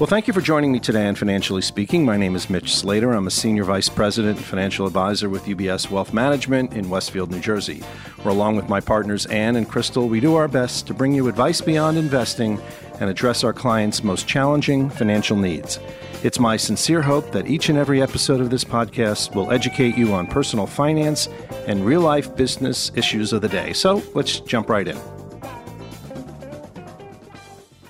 Well, thank you for joining me today on Financially Speaking. My name is Mitch Slater. I'm a Senior Vice President and Financial Advisor with UBS Wealth Management in Westfield, New Jersey, where, along with my partners Ann and Crystal, we do our best to bring you advice beyond investing and address our clients' most challenging financial needs. It's my sincere hope that each and every episode of this podcast will educate you on personal finance and real life business issues of the day. So let's jump right in.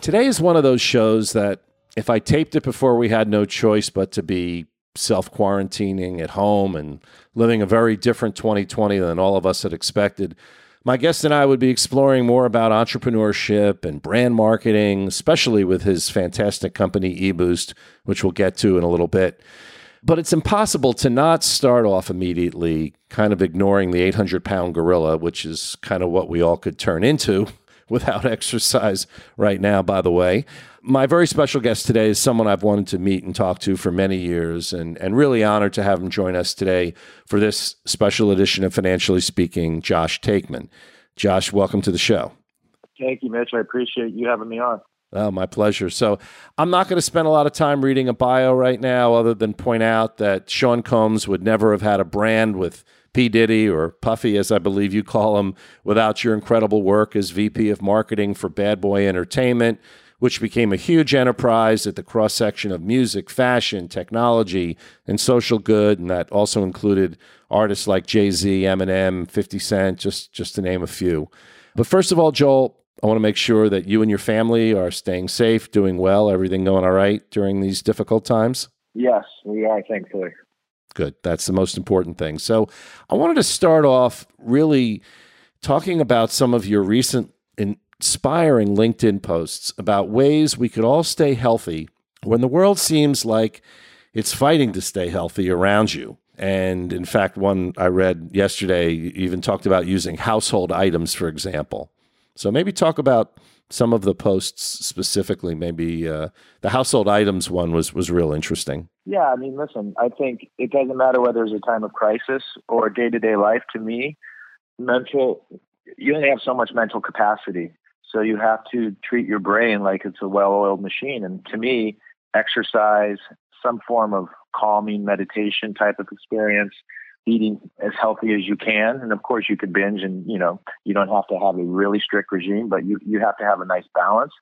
Today is one of those shows that if I taped it before we had no choice but to be self quarantining at home and living a very different 2020 than all of us had expected, my guest and I would be exploring more about entrepreneurship and brand marketing, especially with his fantastic company, eBoost, which we'll get to in a little bit. But it's impossible to not start off immediately kind of ignoring the 800 pound gorilla, which is kind of what we all could turn into without exercise right now, by the way. My very special guest today is someone I've wanted to meet and talk to for many years, and, and really honored to have him join us today for this special edition of Financially Speaking, Josh Taekman. Josh, welcome to the show. Thank you, Mitch. I appreciate you having me on. Oh, my pleasure. So, I'm not going to spend a lot of time reading a bio right now, other than point out that Sean Combs would never have had a brand with P. Diddy or Puffy, as I believe you call him, without your incredible work as VP of Marketing for Bad Boy Entertainment which became a huge enterprise at the cross section of music, fashion, technology, and social good. And that also included artists like Jay Z, Eminem, 50 Cent, just, just to name a few. But first of all, Joel, I want to make sure that you and your family are staying safe, doing well, everything going all right during these difficult times. Yes, we are, thankfully. Good. That's the most important thing. So I wanted to start off really talking about some of your recent inspiring LinkedIn posts about ways we could all stay healthy when the world seems like it's fighting to stay healthy around you. And in fact, one I read yesterday even talked about using household items, for example. So maybe talk about some of the posts specifically. Maybe uh, the household items one was was real interesting. Yeah, I mean, listen, I think it doesn't matter whether it's a time of crisis or day to day life. To me, mental you only have so much mental capacity, so you have to treat your brain like it's a well-oiled machine. And to me, exercise, some form of calming meditation type of experience, eating as healthy as you can. And of course you could binge and, you know, you don't have to have a really strict regime, but you, you have to have a nice balance.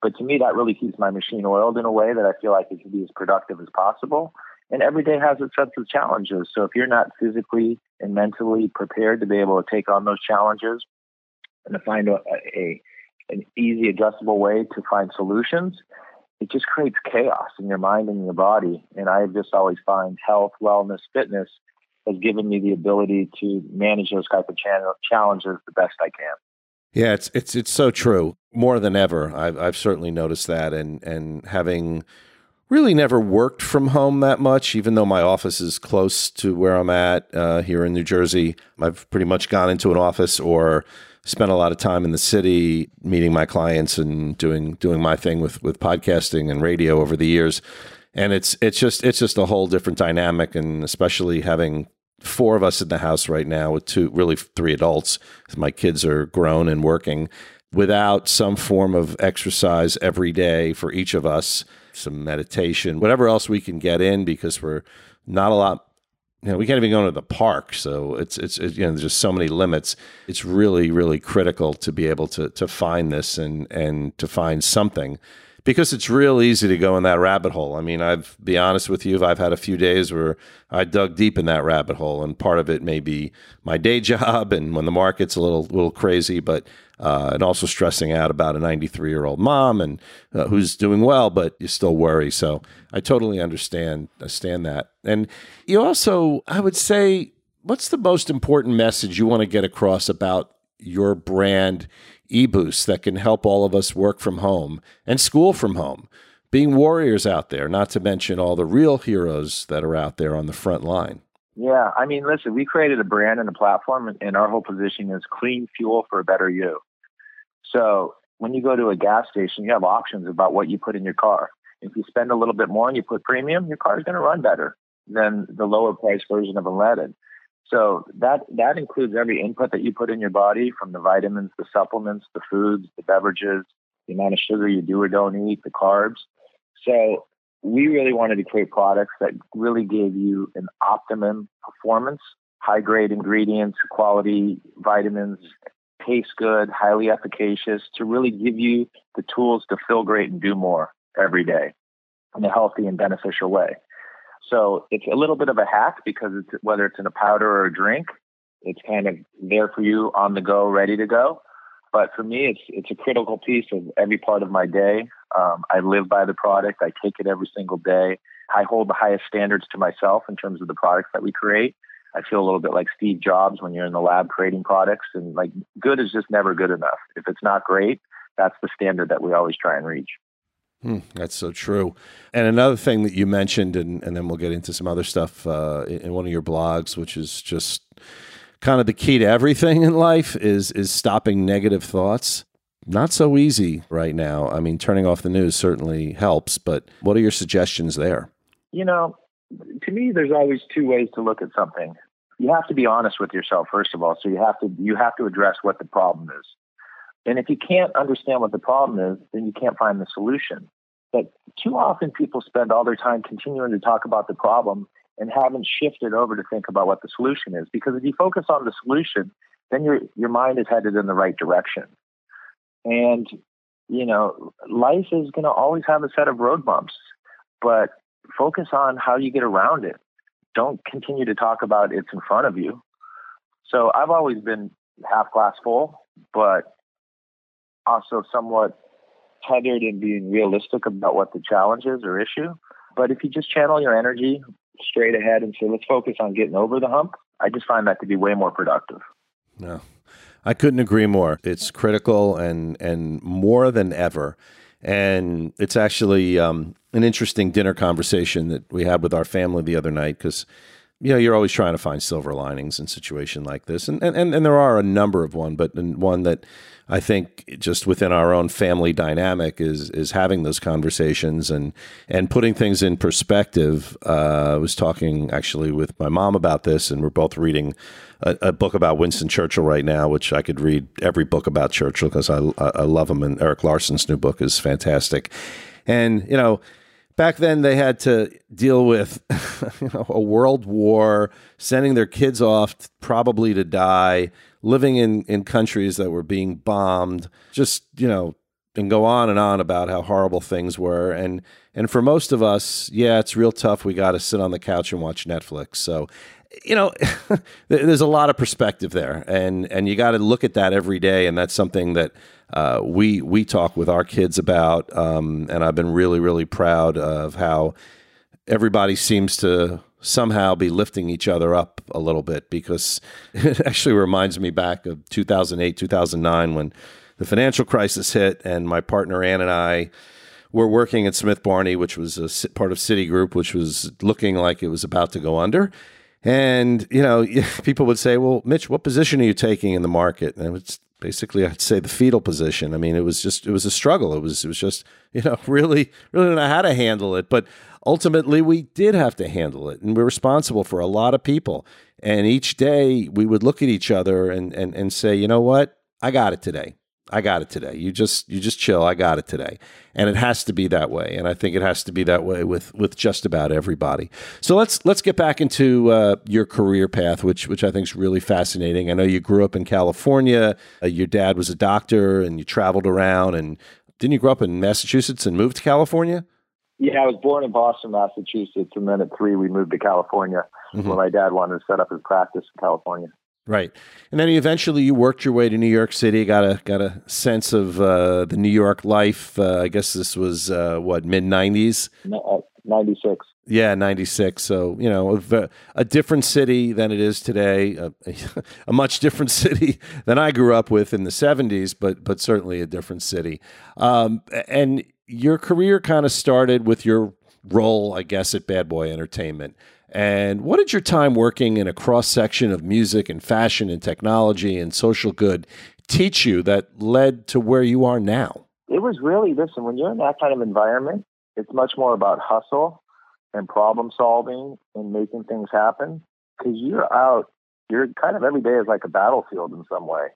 But to me, that really keeps my machine oiled in a way that I feel like it can be as productive as possible. And every day has its sets of challenges. So if you're not physically and mentally prepared to be able to take on those challenges and to find a, a an easy, adjustable way to find solutions, it just creates chaos in your mind and your body. And I just always find health, wellness, fitness has given me the ability to manage those type of challenges the best I can. Yeah, it's it's it's so true. More than ever, I've I've certainly noticed that, and and having really never worked from home that much, even though my office is close to where I'm at uh, here in New Jersey. I've pretty much gone into an office or spent a lot of time in the city meeting my clients and doing doing my thing with with podcasting and radio over the years. And it's it's just it's just a whole different dynamic. And especially having four of us in the house right now with two really three adults my kids are grown and working without some form of exercise every day for each of us some meditation whatever else we can get in because we're not a lot you know, we can't even go to the park. So it's, it's, you know, there's just so many limits. It's really, really critical to be able to, to find this and, and to find something because it's real easy to go in that rabbit hole. I mean, I've be honest with you, I've had a few days where I dug deep in that rabbit hole and part of it may be my day job and when the market's a little, little crazy, but uh, and also stressing out about a 93 year old mom and uh, who's doing well, but you still worry. So I totally understand understand that. And you also, I would say, what's the most important message you want to get across about your brand eBoost that can help all of us work from home and school from home? Being warriors out there, not to mention all the real heroes that are out there on the front line. Yeah, I mean, listen, we created a brand and a platform, and our whole position is clean fuel for a better you. So when you go to a gas station, you have options about what you put in your car. If you spend a little bit more and you put premium, your car is going to run better than the lower price version of unleaded. So that that includes every input that you put in your body, from the vitamins, the supplements, the foods, the beverages, the amount of sugar you do or don't eat, the carbs. So we really wanted to create products that really gave you an optimum performance, high grade ingredients, quality vitamins, taste good, highly efficacious to really give you the tools to feel great and do more every day in a healthy and beneficial way. So it's a little bit of a hack because it's whether it's in a powder or a drink, it's kind of there for you on the go, ready to go. But for me, it's it's a critical piece of every part of my day. Um, I live by the product. I take it every single day. I hold the highest standards to myself in terms of the products that we create. I feel a little bit like Steve Jobs when you're in the lab creating products, and like good is just never good enough. If it's not great, that's the standard that we always try and reach. Hmm, that's so true. And another thing that you mentioned, and, and then we'll get into some other stuff uh, in one of your blogs, which is just kind of the key to everything in life is is stopping negative thoughts. Not so easy right now. I mean, turning off the news certainly helps, but what are your suggestions there? You know, to me, there's always two ways to look at something. You have to be honest with yourself first of all. So you have to you have to address what the problem is. And if you can't understand what the problem is, then you can't find the solution. But too often people spend all their time continuing to talk about the problem and haven't shifted over to think about what the solution is. Because if you focus on the solution, then your your mind is headed in the right direction. And you know, life is going to always have a set of road bumps, but focus on how you get around it. Don't continue to talk about it's in front of you. So I've always been half glass full, but also somewhat tethered in being realistic about what the challenge is or issue. But if you just channel your energy straight ahead and say, let's focus on getting over the hump, I just find that to be way more productive. No, I couldn't agree more. It's critical and and more than ever. And it's actually um, an interesting dinner conversation that we had with our family the other night because you know you're always trying to find silver linings in situation like this, and and and there are a number of one, but one that I think just within our own family dynamic is is having those conversations and and putting things in perspective. Uh, I was talking actually with my mom about this, and we're both reading a, a, book about Winston Churchill right now, which I could read every book about Churchill because I I love him. And Erik Larson's new book is fantastic, and you know back then they had to deal with you know, a world war, sending their kids off probably to die, living in, in countries that were being bombed, just, you know, and go on and on about how horrible things were. And and for most of us, yeah, it's real tough. We got to sit on the couch and watch Netflix. So, you know, there's a lot of perspective there, and and you got to look at that every day. And that's something that uh, we we talk with our kids about. Um, and I've been really really proud of how everybody seems to somehow be lifting each other up a little bit because it actually reminds me back of 2008 2009 when the financial crisis hit and my partner Ann and I were working at Smith Barney which was a part of Citigroup which was looking like it was about to go under and you know people would say well Mitch what position are you taking in the market and it's basically I'd say the fetal position. I mean, it was just it was a struggle. It was it was just you know really really don't know how to handle it, but ultimately we did have to handle it, and we're responsible for a lot of people. And each day we would look at each other and and and say, you know what, I got it today. I got it today. You just you just chill. I got it today. And it has to be that way. And I think it has to be that way with with just about everybody. So let's let's get back into uh, your career path, which which I think is really fascinating. I know you grew up in California. Uh, your dad was a doctor, and you traveled around. And didn't you grow up in Massachusetts and move to California? Yeah, I was born in Boston, Massachusetts, and then at three we moved to California mm-hmm. when my dad wanted to set up his practice in California. Right, and then eventually you worked your way to New York City. Got a got a sense of uh, the New York life. Uh, I guess this was uh, what mid nineties. Uh, ninety six. Yeah, ninety six. So you know, a, a, different city than it is today. A, a, much different city than I grew up with in the seventies, but but certainly a different city. Um, and your career kind of started with your role, I guess, at Bad Boy Entertainment. And what did your time working in a cross section of music and fashion and technology and social good teach you that led to where you are now? It was really, listen, when you're in that kind of environment, it's much more about hustle and problem solving and making things happen because you're out, you're kind of every day is like a battlefield in some way.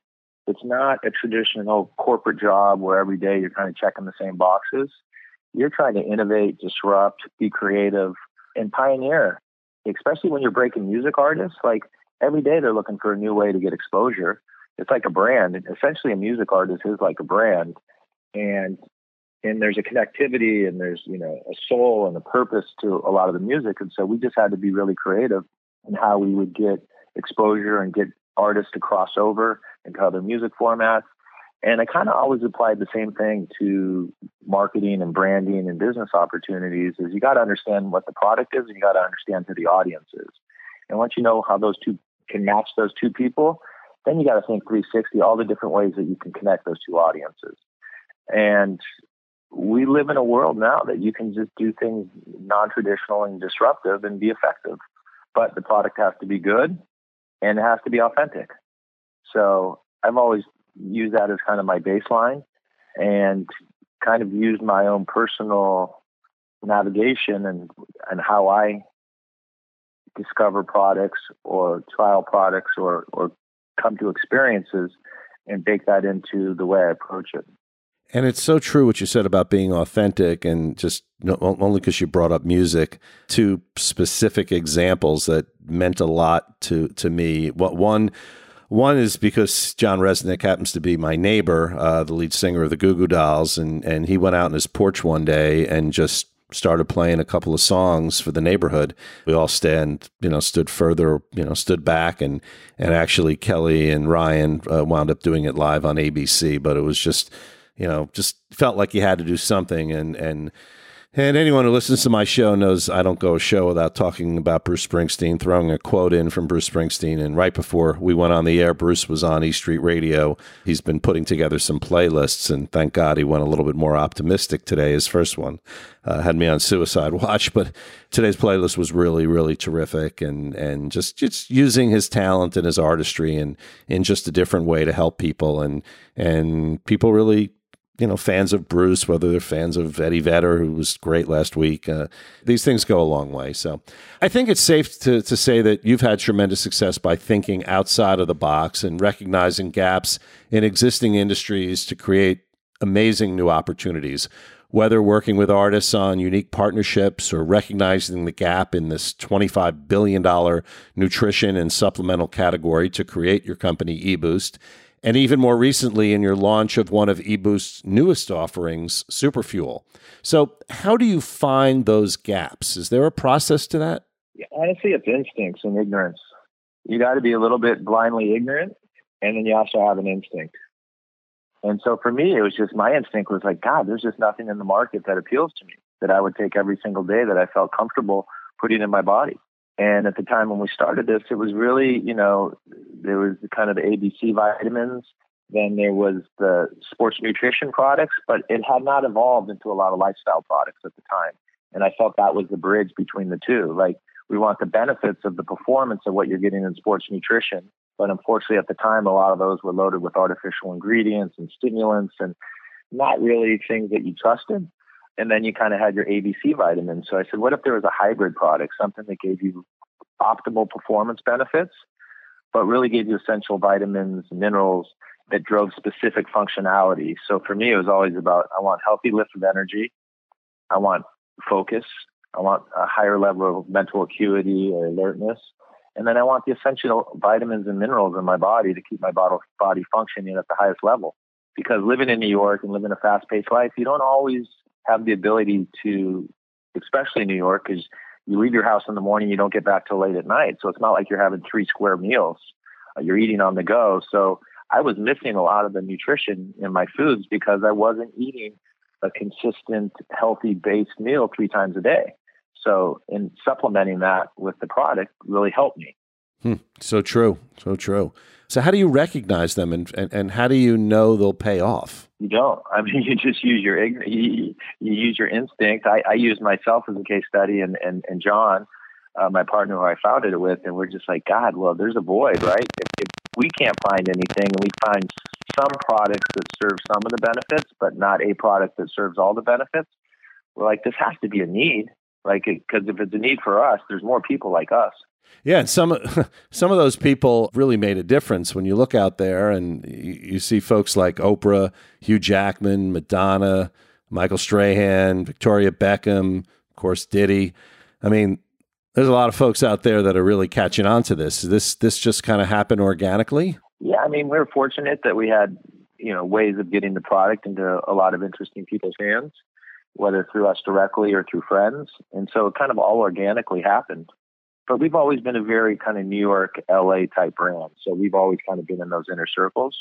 It's not a traditional corporate job where every day you're kind of checking the same boxes. you're trying to innovate, disrupt, be creative, and pioneer. Especially when you're breaking music artists, like every day they're looking for a new way to get exposure. It's like a brand. Essentially, a music artist is like a brand, and and there's a connectivity and there's you know a soul and a purpose to a lot of the music. And so we just had to be really creative in how we would get exposure and get artists to cross over into other music formats. And I kind of always applied the same thing to marketing and branding and business opportunities is you got to understand what the product is and you got to understand who the audience is. And once you know how those two can match those two people, then you got to think 360, all the different ways that you can connect those two audiences. And we live in a world now that you can just do things non-traditional and disruptive and be effective. But the product has to be good and it has to be authentic. So I've always used that as kind of my baseline and kind of used my own personal navigation and and how I discover products or trial products or or come to experiences and bake that into the way I approach it. And it's so true what you said about being authentic and just only because you brought up music, two specific examples that meant a lot to, to me. What one, one is because John Rzeznik happens to be my neighbor, uh, the lead singer of the Goo Goo Dolls, and, and he went out on his porch one day and just started playing a couple of songs for the neighborhood. We all stand, you know, stood further, you know, stood back, and and actually Kelly and Ryan uh, wound up doing it live on ABC. But it was just you know, just felt like you had to do something. And and and anyone who listens to my show knows I don't go a show without talking about Bruce Springsteen, throwing a quote in from Bruce Springsteen. And right before we went on the air, Bruce was on E Street Radio. He's been putting together some playlists, and thank God he went a little bit more optimistic today. His first one uh, had me on suicide watch, but today's playlist was really, really terrific, and and just just using his talent and his artistry and in just a different way to help people, and and people really you know, fans of Bruce, whether they're fans of Eddie Vedder, who was great last week. Uh, these things go a long way. So I think it's safe to, to say that you've had tremendous success by thinking outside of the box and recognizing gaps in existing industries to create amazing new opportunities. Whether working with artists on unique partnerships or recognizing the gap in this $25 billion nutrition and supplemental category to create your company eBoost and even more recently in your launch of one of eBoost's newest offerings, Superfuel. So, how do you find those gaps? Is there a process to that? Yeah, honestly, it's instincts and ignorance. You got to be a little bit blindly ignorant, and then you also have an instinct. And so for me, it was just my instinct was like, God, there's just nothing in the market that appeals to me that I would take every single day that I felt comfortable putting in my body. And at the time when we started this, it was really, you know, there was kind of the ABC vitamins, then there was the sports nutrition products, but it had not evolved into a lot of lifestyle products at the time. And I felt that was the bridge between the two. Like we want the benefits of the performance of what you're getting in sports nutrition, but unfortunately at the time a lot of those were loaded with artificial ingredients and stimulants and not really things that you trusted and then you kind of had your ABC vitamins. So I said, what if there was a hybrid product, something that gave you optimal performance benefits, but really gave you essential vitamins, and minerals that drove specific functionality. So for me, it was always about I want healthy lift of energy, I want focus, I want a higher level of mental acuity or alertness. And then I want the essential vitamins and minerals in my body to keep my body functioning at the highest level. Because living in New York and living a fast paced life, you don't always have the ability to, especially in New York, because you leave your house in the morning, you don't get back till late at night. So it's not like you're having three square meals. Uh, you're eating on the go. So I was missing a lot of the nutrition in my foods because I wasn't eating a consistent, healthy based meal three times a day. So in supplementing that with the product really helped me. Hmm. So true. So true. So how do you recognize them and, and, and how do you know they'll pay off? You don't. I mean, you just use your you, you use your instinct. I, I use myself as a case study, and and and John, uh, my partner who I founded it with, and we're just like, God, well, there's a void, right? If, if we can't find anything, and we find some products that serve some of the benefits, but not a product that serves all the benefits, we're like, this has to be a need, like, because if it's a need for us, there's more people like us. Yeah, and some some of those people really made a difference when you look out there and you, you see folks like Oprah, Hugh Jackman, Madonna, Michael Strahan, Victoria Beckham, of course, Diddy. I mean, there's a lot of folks out there that are really catching on to this. This this just kind of happened organically. Yeah, I mean, we are fortunate that we had you know ways of getting the product into a lot of interesting people's hands, whether through us directly or through friends, and so it kind of all organically happened. But we've always been a very kind of New York, LA type brand, so we've always kind of been in those inner circles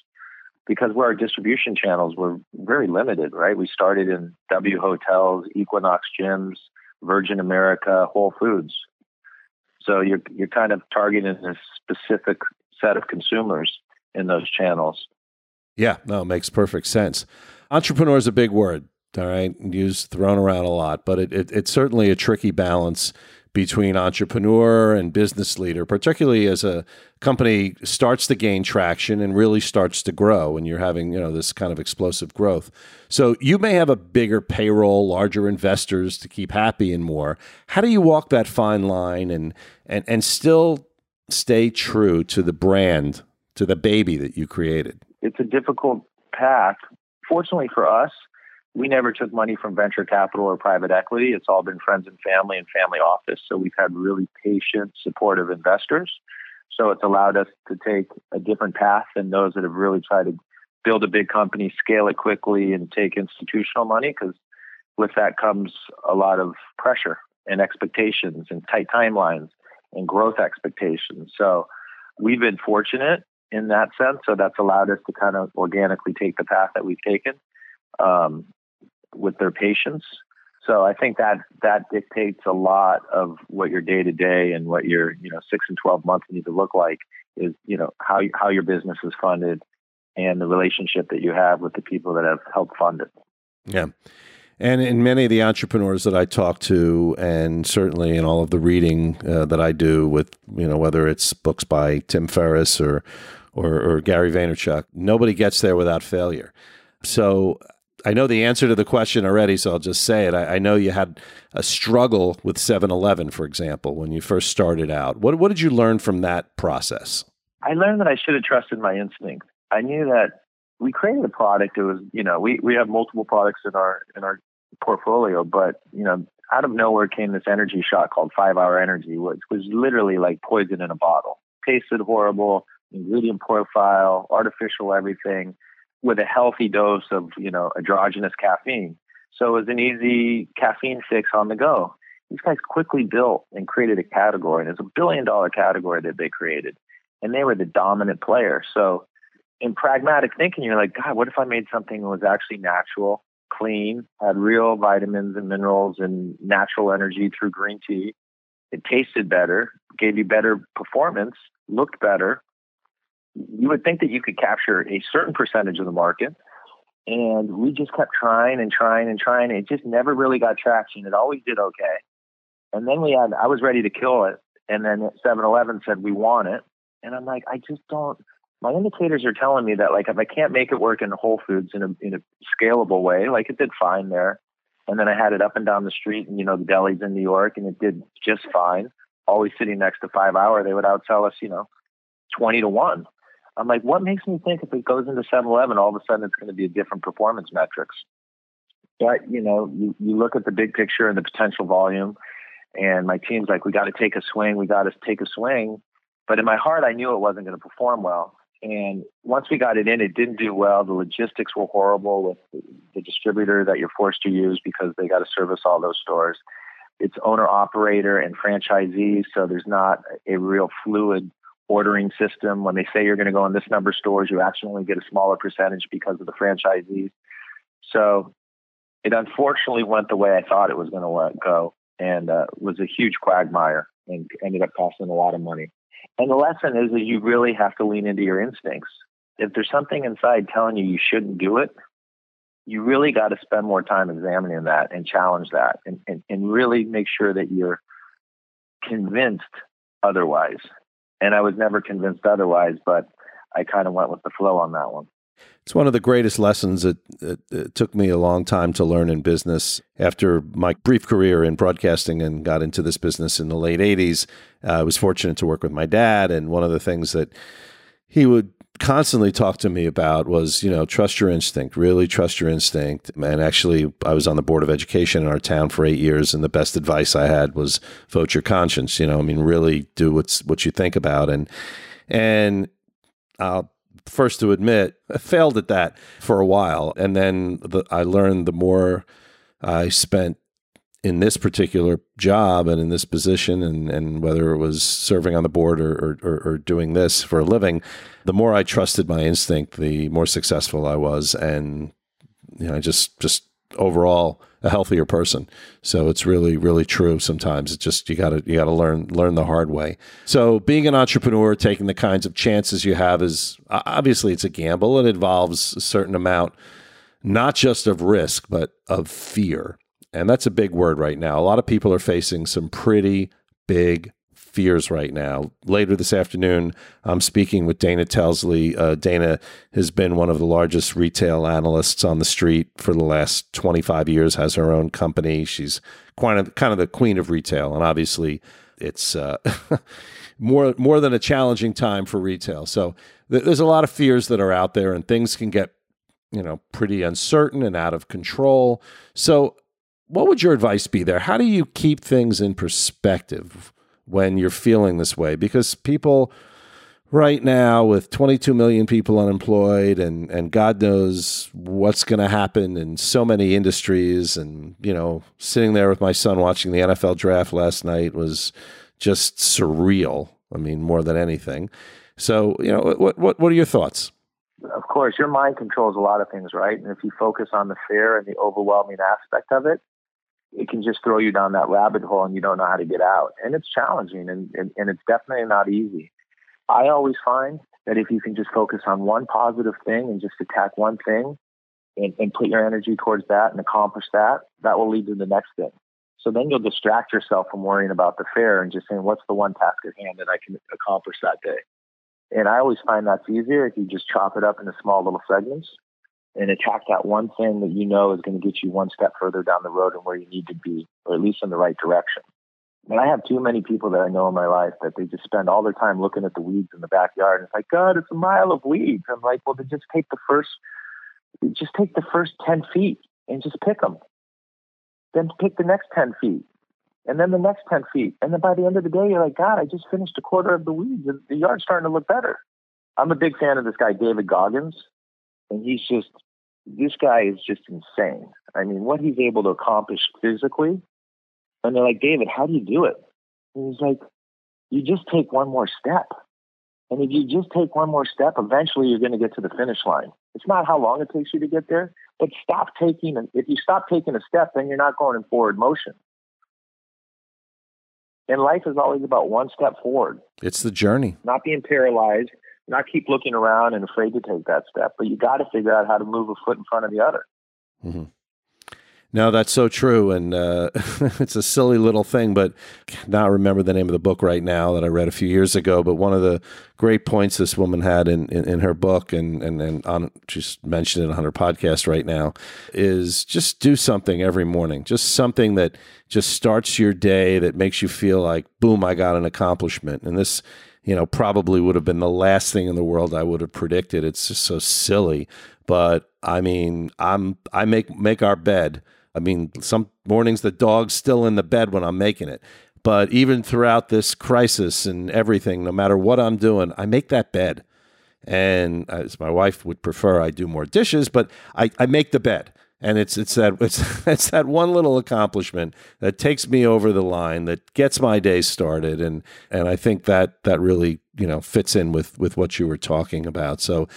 because where our distribution channels were very limited, right? We started in W hotels, Equinox gyms, Virgin America, Whole Foods. So you're you're kind of targeting a specific set of consumers in those channels. Yeah, no, makes perfect sense. Entrepreneur is a big word, all right, used thrown around a lot, but it, it, it's certainly a tricky balance between entrepreneur and business leader, particularly as a company starts to gain traction and really starts to grow and you're having, you know, this kind of explosive growth. So you may have a bigger payroll, larger investors to keep happy and more. How do you walk that fine line and and and still stay true to the brand, to the baby that you created? It's a difficult path. Fortunately for us, we never took money from venture capital or private equity. It's all been friends and family and family office. So we've had really patient, supportive investors. So it's allowed us to take a different path than those that have really tried to build a big company, scale it quickly, and take institutional money. Because with that comes a lot of pressure and expectations and tight timelines and growth expectations. So we've been fortunate in that sense. So that's allowed us to kind of organically take the path that we've taken. Um, with their patients. So I think that that dictates a lot of what your day to day and what your you know six and twelve months need to look like is you know how how your business is funded and the relationship that you have with the people that have helped fund it. Yeah. And in many of the entrepreneurs that I talk to, and certainly in all of the reading uh, that I do with, you know, whether it's books by Tim Ferriss or, or, or Gary Vaynerchuk, nobody gets there without failure. So I know the answer to the question already, so I'll just say it. I, I know you had a struggle with 7 Eleven, for example, when you first started out. What, what did you learn from that process? I learned that I should have trusted my instinct. I knew that we created a product. It was, you know, we, we have multiple products in our in our portfolio, but you know, out of nowhere came this energy shot called Five Hour Energy, which was literally like poison in a bottle. Tasted horrible, ingredient profile, artificial everything with a healthy dose of, you know, androgynous caffeine. So it was an easy caffeine fix on the go. These guys quickly built and created a category, and it's a billion dollar category that they created. And they were the dominant player. So in pragmatic thinking, you're like, God, what if I made something that was actually natural, clean, had real vitamins and minerals and natural energy through green tea? It tasted better, gave you better performance, looked better, you would think that you could capture a certain percentage of the market. And we just kept trying and trying and trying. It just never really got traction. It always did okay. And then we had, I was ready to kill it. And then 7 Eleven said, we want it. And I'm like, I just don't, my indicators are telling me that, like, if I can't make it work in Whole Foods in a, in a scalable way, like it did fine there. And then I had it up and down the street and, you know, the delis in New York and it did just fine. Always sitting next to five hour, they would outsell us, you know, 20 to 1. I'm like, what makes me think if it goes into 7-Eleven, all of a sudden it's going to be a different performance metrics? But you know, you, you look at the big picture and the potential volume, and my team's like, we got to take a swing, we got to take a swing. But in my heart, I knew it wasn't going to perform well. And once we got it in, it didn't do well. The logistics were horrible with the distributor that you're forced to use because they got to service all those stores. It's owner operator and franchisees, so there's not a real fluid ordering system. When they say you're going to go in this number of stores, you actually get a smaller percentage because of the franchisees. So it unfortunately went the way I thought it was going to go and uh, was a huge quagmire and ended up costing a lot of money. And the lesson is that you really have to lean into your instincts. If there's something inside telling you you shouldn't do it, you really got to spend more time examining that and challenge that and, and, and really make sure that you're convinced otherwise and I was never convinced otherwise, but I kind of went with the flow on that one. It's one of the greatest lessons that, it took me a long time to learn in business. After my brief career in broadcasting and got into this business in the late 80s, uh, I was fortunate to work with my dad. And one of the things that he would constantly talked to me about was, you know, trust your instinct, really trust your instinct. And actually, I was on the board of education in our town for eight years, and the best advice I had was vote your conscience. You know, I mean, really do what's what you think about. And and I'll first to admit, I failed at that for a while, and then the, I learned the more I spent in this particular job and in this position, and, and whether it was serving on the board or, or, or, doing this for a living, the more I trusted my instinct, the more successful I was, and you know, just just overall a healthier person. So it's really, really true. Sometimes it's just you got to you got to learn learn the hard way. So being an entrepreneur, taking the kinds of chances you have is obviously it's a gamble. It involves a certain amount, not just of risk, but of fear. And that's a big word right now. A lot of people are facing some pretty big fears right now. Later this afternoon, I'm speaking with Dana Telsey. Uh, Dana has been one of the largest retail analysts on the street for the last 25 years, has her own company. She's kind of, kind of the queen of retail. And obviously, it's uh, more, more than a challenging time for retail. So th- there's a lot of fears that are out there, and things can get you know pretty uncertain and out of control. So what would your advice be there? How do you keep things in perspective when you're feeling this way? Because people right now with 22 million people unemployed and and God knows what's going to happen in so many industries and you know sitting there with my son watching the NFL draft last night was just surreal I mean more than anything so you know what what what are your thoughts of course your mind controls a lot of things right and if you focus on the fear and the overwhelming aspect of it it can just throw you down that rabbit hole and you don't know how to get out. And it's challenging and, and, and it's definitely not easy. I always find that if you can just focus on one positive thing and just attack one thing and, and put your energy towards that and accomplish that, that will lead to the next thing. So then you'll distract yourself from worrying about the fair and just saying, what's the one task at hand that I can accomplish that day? And I always find that's easier if you just chop it up into small little segments and attack that one thing that you know is going to get you one step further down the road and where you need to be, or at least in the right direction. And I have too many people that I know in my life that they just spend all their time looking at the weeds in the backyard. And it's like, God, it's a mile of weeds. I'm like, well, then just take the first, just take the first 10 feet and just pick them. Then pick the next 10 feet and then the next 10 feet. And then by the end of the day, you're like, God, I just finished a quarter of the weeds. The yard's starting to look better. I'm a big fan of this guy, David Goggins and he's just this guy is just insane. I mean, what he's able to accomplish physically. And they're like, David, how do you do it? And he's like, you just take one more step. And if you just take one more step, eventually you're going to get to the finish line. It's not how long it takes you to get there, but stop taking, if you stop taking a step, then you're not going in forward motion. And life is always about one step forward. It's the journey. Not being paralyzed, not keep looking around and afraid to take that step, but you got to figure out how to move a foot in front of the other. Mm-hmm. No, that's so true, and uh, it's a silly little thing, but not remember the name of the book right now that I read a few years ago. But one of the great points this woman had in, in, in her book, and and and on just mentioned it on her podcast right now, is just do something every morning, just something that just starts your day that makes you feel like, boom, I got an accomplishment, and this you know, probably would have been the last thing in the world I would have predicted. It's just so silly. But I mean, I'm I make make our bed. I mean, some mornings the dog's still in the bed when I'm making it. But even throughout this crisis and everything, no matter what I'm doing, I make that bed. And as my wife would prefer, I do more dishes, but I, I make the bed and it's it's that it's it's that one little accomplishment that takes me over the line that gets my day started and and I think that that really you know fits in with with what you were talking about so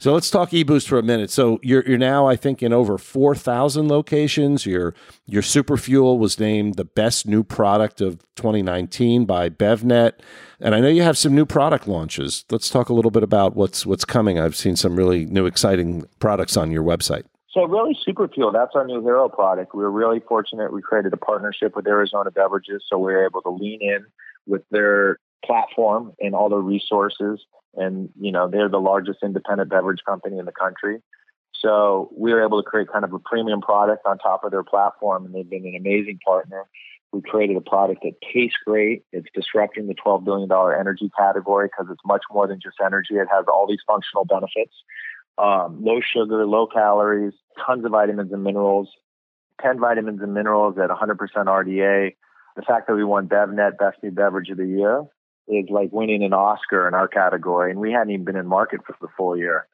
so let's talk eBoost for a minute. So you're you're now I think in over 4,000 locations. Your your Super Fuel was named the best new product of 2019 by BevNet. And I know you have some new product launches. Let's talk a little bit about what's what's coming. I've seen some really new exciting products on your website. So really, Super Fuel, that's our new hero product. We were really fortunate. We created a partnership with Arizona Beverages, so we were able to lean in with their platform and all their resources. And, you know, they're the largest independent beverage company in the country. So we were able to create kind of a premium product on top of their platform, and they've been an amazing partner. We created a product that tastes great. It's disrupting the $12 billion energy category because it's much more than just energy. It has all these functional benefits. Um, low sugar, low calories, tons of vitamins and minerals, 10 vitamins and minerals at 100% RDA. The fact that we won BevNet Best New Beverage of the Year is like winning an Oscar in our category, and we hadn't even been in market for the full year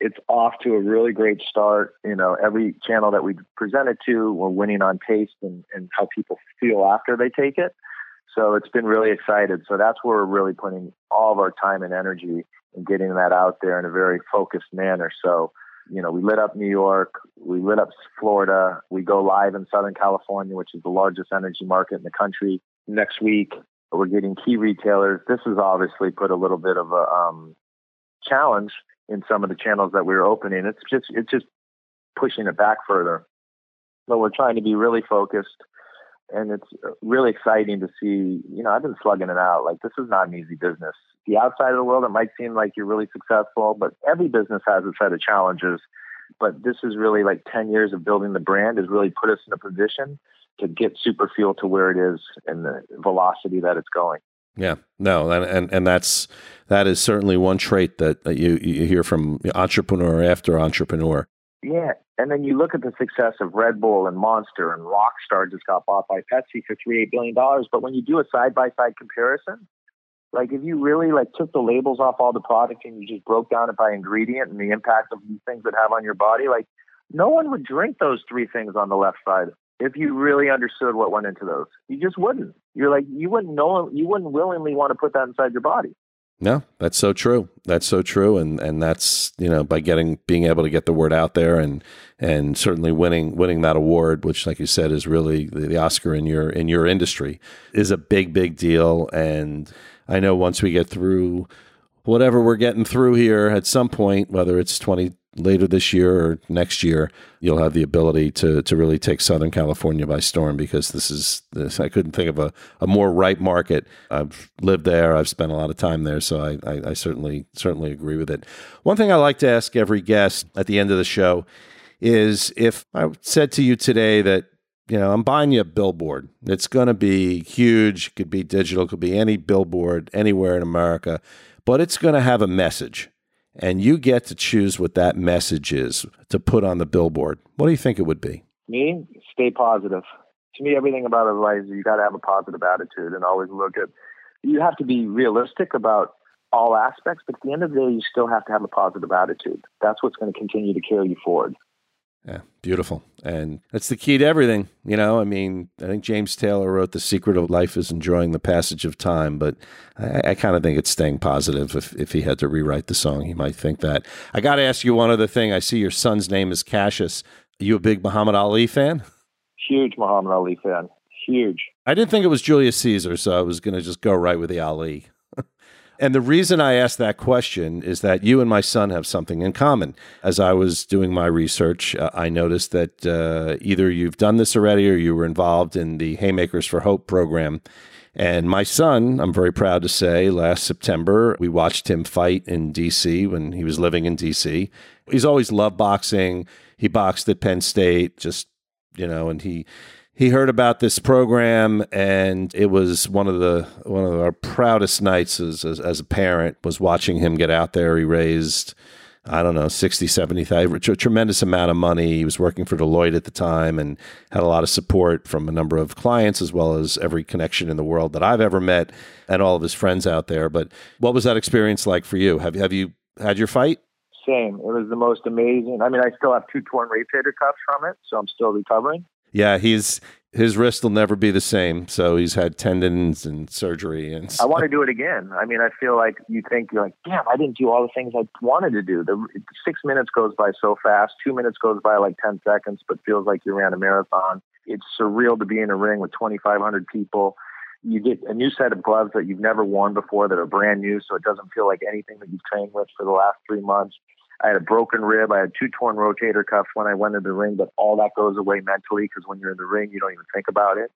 it's off to a really great start. You know, every channel that we presented to, we're winning on taste and, and how people feel after they take it. So it's been really excited. So that's where we're really putting all of our time and energy in getting that out there in a very focused manner. So, you know, we lit up New York, we lit up Florida, we go live in Southern California, which is the largest energy market in the country next week. We're getting key retailers. This has obviously put a little bit of a um, challenge in some of the channels that we were opening. It's just it's just pushing it back further. But we're trying to be really focused, and it's really exciting to see. You know, I've been slugging it out. Like this is not an easy business. The outside of the world, it might seem like you're really successful, but every business has a set of challenges. But this is really like 10 years of building the brand has really put us in a position to get super fuel to where it is and the velocity that it's going. Yeah, no, and, and and that's that is certainly one trait that, that you you hear from entrepreneur after entrepreneur. Yeah, and then you look at the success of Red Bull and Monster and Rockstar just got bought by Pepsi for three eight billion dollars. But when you do a side by side comparison, like if you really like took the labels off all the products and you just broke down it by ingredient and the impact of these things that have on your body, like no one would drink those three things on the left side if you really understood what went into those. You just wouldn't. You're like you wouldn't know you wouldn't willingly want to put that inside your body. No, that's so true. That's so true, and and that's you know by getting being able to get the word out there, and and certainly winning winning that award, which like you said is really the, the Oscar in your in your industry, is a big big deal. And I know once we get through whatever we're getting through here at some point, whether it's twenty later this year or next year, you'll have the ability to to really take Southern California by storm because this is this. I couldn't think of a, a more ripe market. I've lived there. I've spent a lot of time there, so I, I, I certainly certainly agree with it. One thing I like to ask every guest at the end of the show is if I said to you today that you know, I'm buying you a billboard. It's going to be huge. Could be digital, could be any billboard anywhere in America, but it's going to have a message and you get to choose what that message is to put on the billboard, what do you think it would be? Me, stay positive. To me, everything about life is you got to have a positive attitude and always look at. You have to be realistic about all aspects, but at the end of the day, you still have to have a positive attitude. That's what's going to continue to carry you forward. Yeah, beautiful. And that's the key to everything. You know, I mean, I think James Taylor wrote The Secret of Life is Enjoying the Passage of Time, but I, I kind of think it's staying positive. If, if he had to rewrite the song, he might think that. I got to ask you one other thing. I see your son's name is Cassius. Are you a big Muhammad Ali fan? Huge Muhammad Ali fan. Huge. I didn't think it was Julius Caesar, so I was going to just go right with the Ali. And the reason I asked that question is that you and my son have something in common. As I was doing my research, uh, I noticed that uh, either you've done this already or you were involved in the Haymakers for Hope program. And my son, I'm very proud to say, last September, we watched him fight in DC when he was living in DC. He's always loved boxing. He boxed at Penn State, just, you know, and he he heard about this program and it was one of the one of our proudest nights as, as, as a parent was watching him get out there. He raised i don't know 60 70,000 a tremendous amount of money. He was working for deloitte at the time and had a lot of support from a number of clients as well as every connection in the world that i've ever met and all of his friends out there. But what was that experience like for you? Have, have you had your fight? Same. It was the most amazing. I mean i still have two torn rotator cuffs from it so i'm still recovering yeah, he's his wrist will never be the same. So he's had tendons and surgery and. I want to do it again. I mean, I feel like you think you're like, damn, I didn't do all the things I wanted to do. The six minutes goes by so fast. Two minutes goes by like ten seconds, but feels like you ran a marathon. It's surreal to be in a ring with 2,500 people. You get a new set of gloves that you've never worn before that are brand new, so it doesn't feel like anything that you've trained with for the last three months. I had a broken rib. I had two torn rotator cuffs when I went into the ring, but all that goes away mentally because when you're in the ring, you don't even think about it.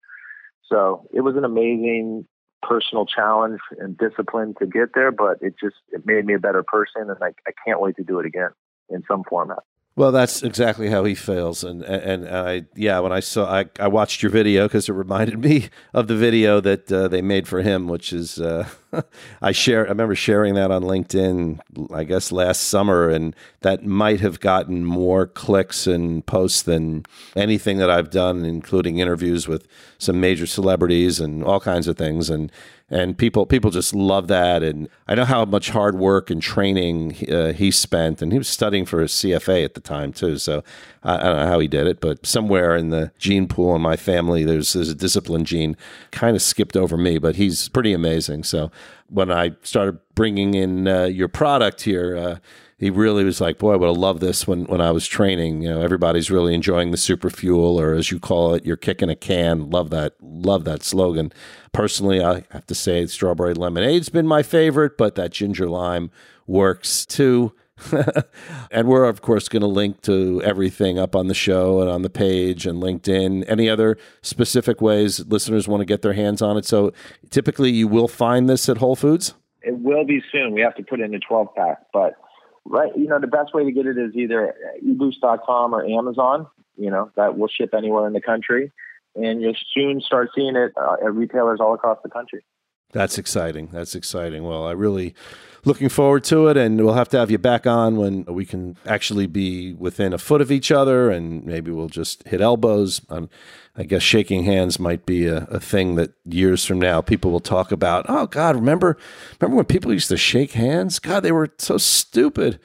So it was an amazing personal challenge and discipline to get there, but it just it made me a better person, and I, I can't wait to do it again in some format. Well, that's exactly how he feels, and and, and I yeah. When I saw, I, I watched your video because it reminded me of the video that uh, they made for him, which is uh, I share. I remember sharing that on LinkedIn, I guess last summer, and that might have gotten more clicks and posts than anything that I've done, including interviews with some major celebrities and all kinds of things, and and people people just love that. And I know how much hard work and training uh, he spent, and he was studying for his CFA at the time too. So I, I, don't know how he did it, but somewhere in the gene pool in my family, there's there's a discipline gene. Kind of skipped over me, but he's pretty amazing. So when I started bringing in uh, your product here. He really was like, boy, I would have loved this when, when I was training. You know, everybody's really enjoying the super fuel, or as you call it, you're kicking a can. Love that, love that slogan. Personally, I have to say, strawberry lemonade's been my favorite, but that ginger lime works too. and we're of course going to link to everything up on the show and on the page and LinkedIn. Any other specific ways listeners want to get their hands on it? So typically, you will find this at Whole Foods. It will be soon. We have to put in a 12 pack, but right, you know, the best way to get it is either eboost.com or Amazon. You know, that will ship anywhere in the country, and you'll soon start seeing it uh, at retailers all across the country. That's exciting. That's exciting. Well, I really looking forward to it, and we'll have to have you back on when we can actually be within a foot of each other, and maybe we'll just hit elbows. Um, I guess shaking hands might be a, a, thing that years from now people will talk about. Oh God, remember remember when people used to shake hands? God, they were so stupid.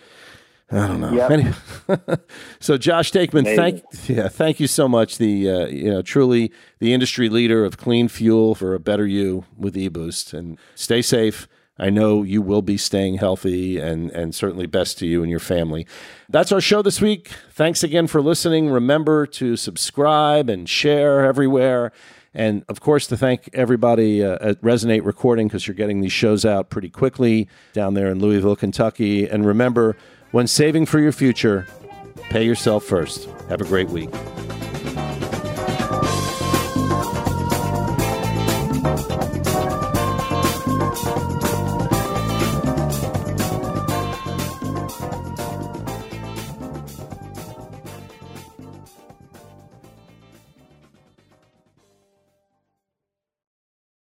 I don't know. Yep. Anyway, so Josh Taekman, Amazing. thank yeah, thank you so much. The uh, you know truly the industry leader of clean fuel for a better you with eBoost, and stay safe. I know you will be staying healthy and, and certainly best to you and your family. That's our show this week. Thanks again for listening. Remember to subscribe and share everywhere. And of course, to thank everybody uh, at Resonate Recording because you're getting these shows out pretty quickly down there in Louisville, Kentucky. And remember, when saving for your future, pay yourself first. Have a great week.